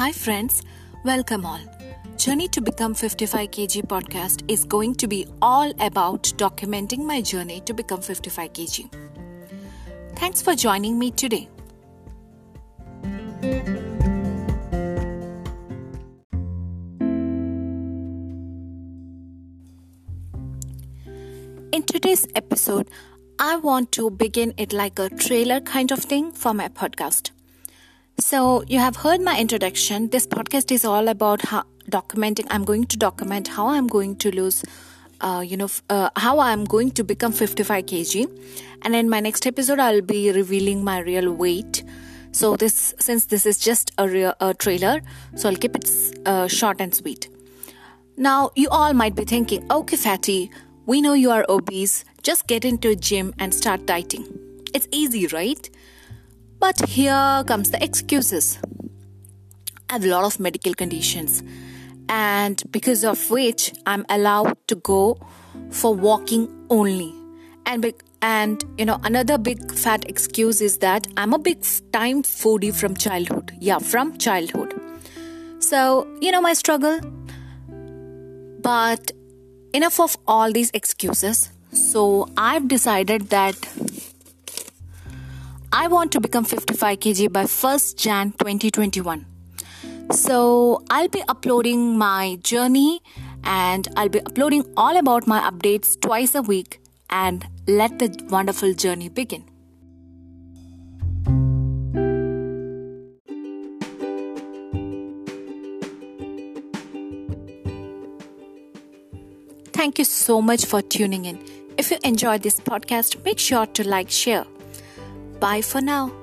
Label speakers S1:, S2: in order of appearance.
S1: Hi, friends. Welcome all. Journey to Become 55 kg podcast is going to be all about documenting my journey to become 55 kg. Thanks for joining me today. In today's episode, I want to begin it like a trailer kind of thing for my podcast. So, you have heard my introduction. This podcast is all about how documenting. I'm going to document how I'm going to lose, uh, you know, uh, how I'm going to become 55 kg. And in my next episode, I'll be revealing my real weight. So, this since this is just a, real, a trailer, so I'll keep it uh, short and sweet. Now, you all might be thinking, okay, fatty we know you are obese, just get into a gym and start dieting. It's easy, right? But here comes the excuses. I have a lot of medical conditions, and because of which I'm allowed to go for walking only. And and you know another big fat excuse is that I'm a big time foodie from childhood. Yeah, from childhood. So you know my struggle. But enough of all these excuses. So I've decided that I want to become 55 kg by 1st Jan 2021. So I'll be uploading my journey and I'll be uploading all about my updates twice a week and let the wonderful journey begin. Thank you so much for tuning in. If you enjoyed this podcast, make sure to like, share. Bye for now.